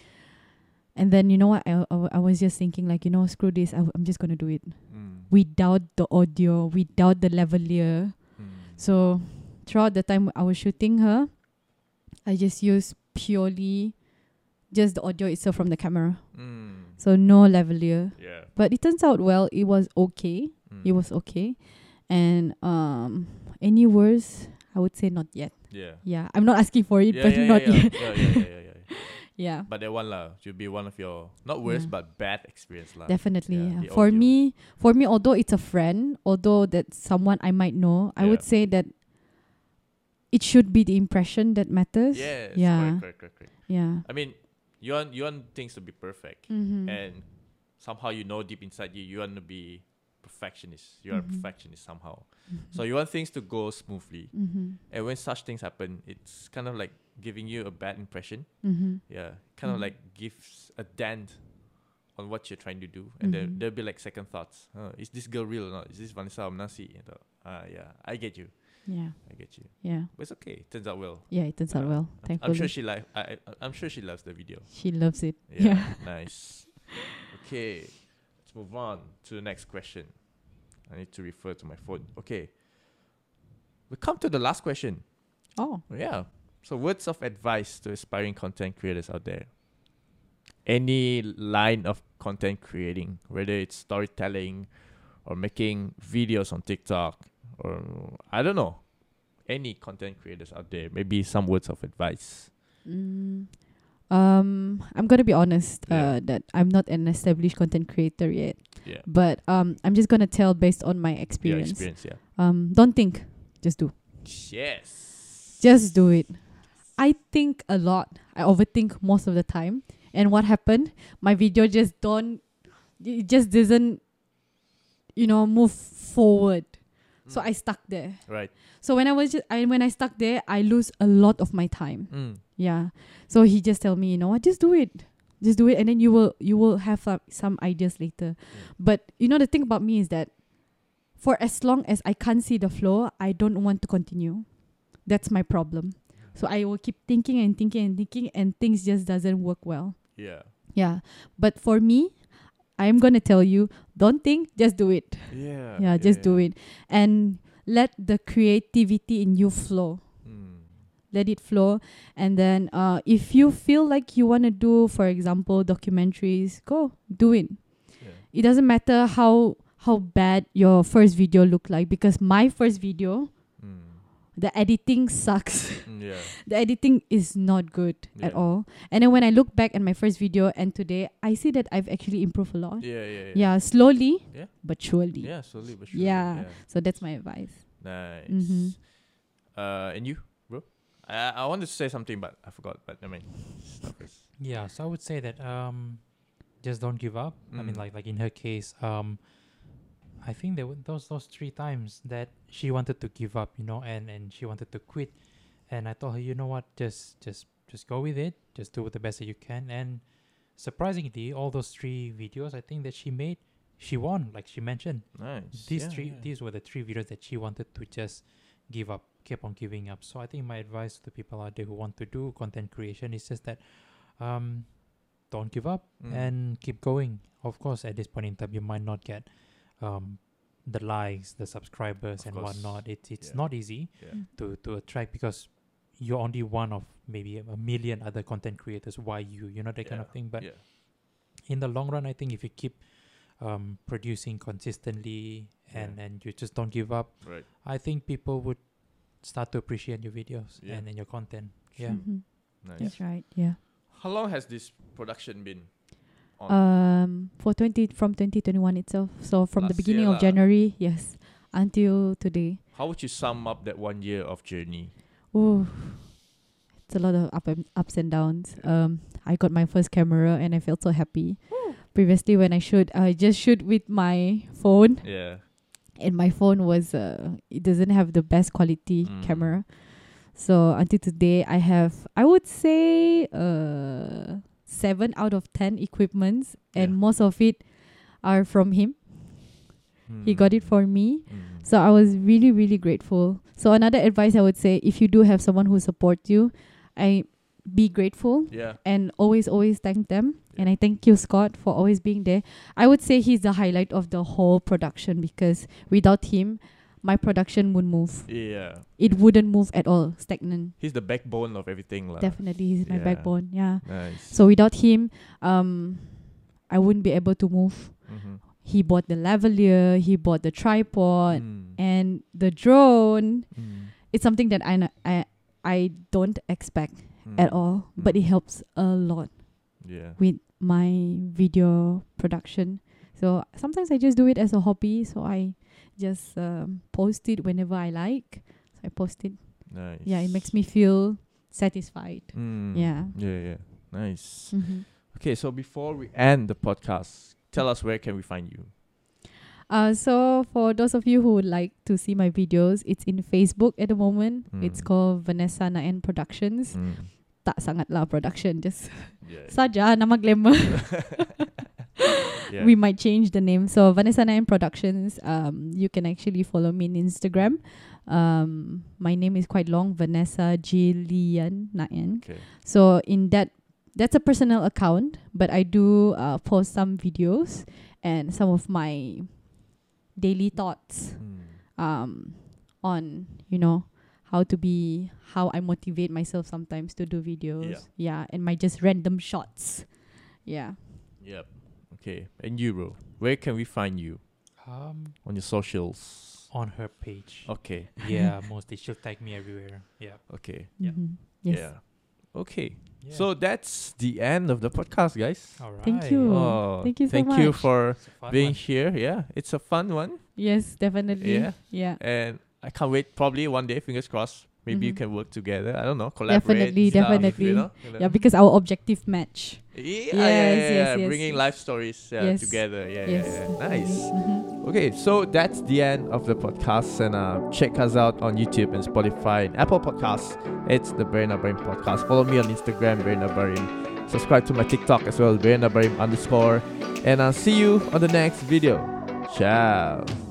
And then you know what? I, I, I was just thinking like you know screw this. I, I'm just gonna do it Mm. without the audio, without the lavalier. Mm. So throughout the time I was shooting her, I just used purely just the audio itself from the camera. Mm. So no lavalier. Yeah. But it turns out well, it was okay. Mm. It was okay. And um any worse, I would say not yet. Yeah. Yeah. I'm not asking for it, yeah, but yeah, not yeah, yet. yeah, yeah, yeah, yeah, yeah. (laughs) yeah. But that one lah should be one of your not worst but bad experience lah. Definitely. yeah, Yeah, For audio. me, for me, although it's a friend, although that someone I might know, I would say that it should be the impression that matters. Yes. Yeah. Correct, correct, correct, correct. Yeah. I mean, you want you want things to be perfect, Mm-hmm. and somehow you know deep inside you you want to be perfectionist. You are Mhm. a perfectionist somehow. So you want things to go smoothly, Mm-hmm. and when such things happen, it's kind of like giving you a bad impression. Mm-hmm. Yeah, kind of Mhm. like gives a dent on what you're trying to do, and there Mhm. there'll be like second thoughts. Uh, is this girl real or not? Is this Vanessa Amnasi? You know, ah, yeah, I get you, Yeah. I get you. Yeah. But it's okay. It turns out well. Yeah. It turns out Uh, well. I'm Thankfully. sure she like. I, I I'm sure she loves the video. she loves it. Yeah, (laughs) Yeah. nice. Okay, move on to the next question. I need to refer to my phone. Okay, we come to the last question. Oh. Yeah. So, words of advice to aspiring content creators out there. Any line of content creating, whether it's storytelling or making videos on TikTok or I don't know, any content creators out there? Maybe some words of advice. Mm, um, I'm gonna be honest. Yeah. Uh, that I'm not an established content creator yet, Yeah. but um, I'm just gonna tell based on my Your experience. experience, yeah. Um, don't think, just do. Yes. Just do it. I think a lot. I overthink most of the time. And what happened? My video just don't. It just doesn't, you know, move forward. So Mm. I stuck there. Right. So when I was just, I, when I stuck there, I lose a lot of my time. Mm. Yeah. So he just tell me, you know what, just do it. Just do it and then you will you will have uh, some ideas later. But you know the thing about me is that for as long as I can't see the flow, I don't want to continue. That's my problem. So I will keep thinking and thinking and thinking and things just doesn't work well. Yeah. Yeah. But for me, I'm going to tell you, don't think, just do it. Yeah. Yeah, just do it and let the creativity in you flow Mm. Let it flow and then uh, if you feel like you want to do for example documentaries go do it Yeah. it doesn't matter how how bad your first video look like because my first video Mm. the editing sucks (laughs) Mm, yeah. (laughs) the editing is not good at all and then when i look back at my first video and today i see that i've actually improved a lot Yeah. Yeah. yeah, yeah slowly Yeah. but surely Yeah. Slowly but surely. Yeah. so that's my advice Nice. Mhm. Uh, and you? I I wanted to say something, but I forgot. But I mean. Yeah, so I would say that um, just don't give up. I mean, Mm. like like in her case, um, I think there were those those three times that she wanted to give up, you know, and and she wanted to quit, and I told her, you know what, just just just go with it, just do the best that you can, and surprisingly, all those three videos, I think that she made, she won, like she mentioned. Nice. These Yeah, three, yeah. these were the three videos that she wanted to just give up, kept on giving up. So I think my advice to the people out there who want to do content creation is just that, um, don't give up Mm. and keep going. Of course, at this point in time, you might not get, um, the likes, the subscribers, Of and course. whatnot. It's it's Yeah. not easy Yeah. to to attract because you're only one of maybe a million other content creators. Why you? You know that kind of thing. But yeah. in the long run, I think if you keep um, producing consistently and, and you just don't give up, Right. I think people would start to appreciate your videos Yeah. and, and your content. Yeah. Mhm. Nice. that's right yeah How long has this production been? Um for 20 from 2021 itself so from the beginning of lah. january yes until today How would you sum up that one year of journey? oh it's a lot of up and ups and downs um i got my first camera and i felt so happy previously when i shoot i just shoot with my phone Yeah. And my phone was uh it doesn't have the best quality Mm. camera so until today i have i would say uh 7 out of 10 equipments and Yeah. most of it are from him he Mm. got it for me Mm. so i was really really grateful so another advice i would say if you do have someone who supports you i be grateful Yeah. and always always thank them and i thank you scott for always being there i would say he's the highlight of the whole production because without him my production would move Yeah. it wouldn't move at all stagnant He's the backbone of everything, lah. definitely he's my Yeah. backbone yeah Nice. so without him um i wouldn't be able to move Mhm. he bought the lavalier he bought the tripod Mm. and the drone Mm. it's something that I, n- I I don't expect at Mm. all, but it Mm. helps a lot Yeah. with my video production. So sometimes I just do it as a hobby. So I just um, post it whenever I like. So I post it. Nice. Yeah, it makes me feel satisfied. Mm. Yeah. Yeah. Yeah. Nice. Mhm. Okay, so before we end the podcast, tell us where can we find you? Uh, so for those of you who would like to see my videos, it's in Facebook at the moment. It's Mm. called Vanessa Naen Productions. Mm. Tak sangat lah production, just (laughs) Yeah. saja nama glamour. (laughs) yeah. we might change the name. So Vanessa Naen Productions. Um, you can actually follow me in Instagram. Um, my name is quite long, Vanessa Gillean Naen. okay. So in that, that's a personal account, but I do uh, post some videos and some of my daily thoughts Mm. um, on you know how to be how I motivate myself sometimes to do videos. Yeah, and my just random shots. Yeah. Yep. Okay. And you, bro, where can we find you Um, on your socials? on her page. Okay. Yeah, mostly she'll tag me everywhere. Yeah. Okay. Yeah. Mhm. Yes. Yeah. Okay. Yeah. So that's the end of the podcast, guys. all right. Thank you. Oh, Thank you so thank you much. for It's a fun being one. here. Yeah, it's a fun one, Yes, definitely. Yeah. Yeah. and I can't wait. Probably one day, fingers crossed. Maybe you Mhm. can work together. I don't know, collaborate. Definitely, stuff, definitely. You know? Yeah, because our objective match. Yeah, yeah, Yes, yeah, yeah, yes, bringing yes. life stories uh, Yes. together. Yeah, yes. yeah, yeah. Nice. Mhm. Okay, so that's the end of the podcast, and uh, check us out on YouTube and Spotify and Apple Podcasts. It's the Barry anak Barim podcast. Follow me on Instagram, Barry anak Barim. Subscribe to my TikTok as well, Barry anak Barim underscore. And I'll see you on the next video. Ciao.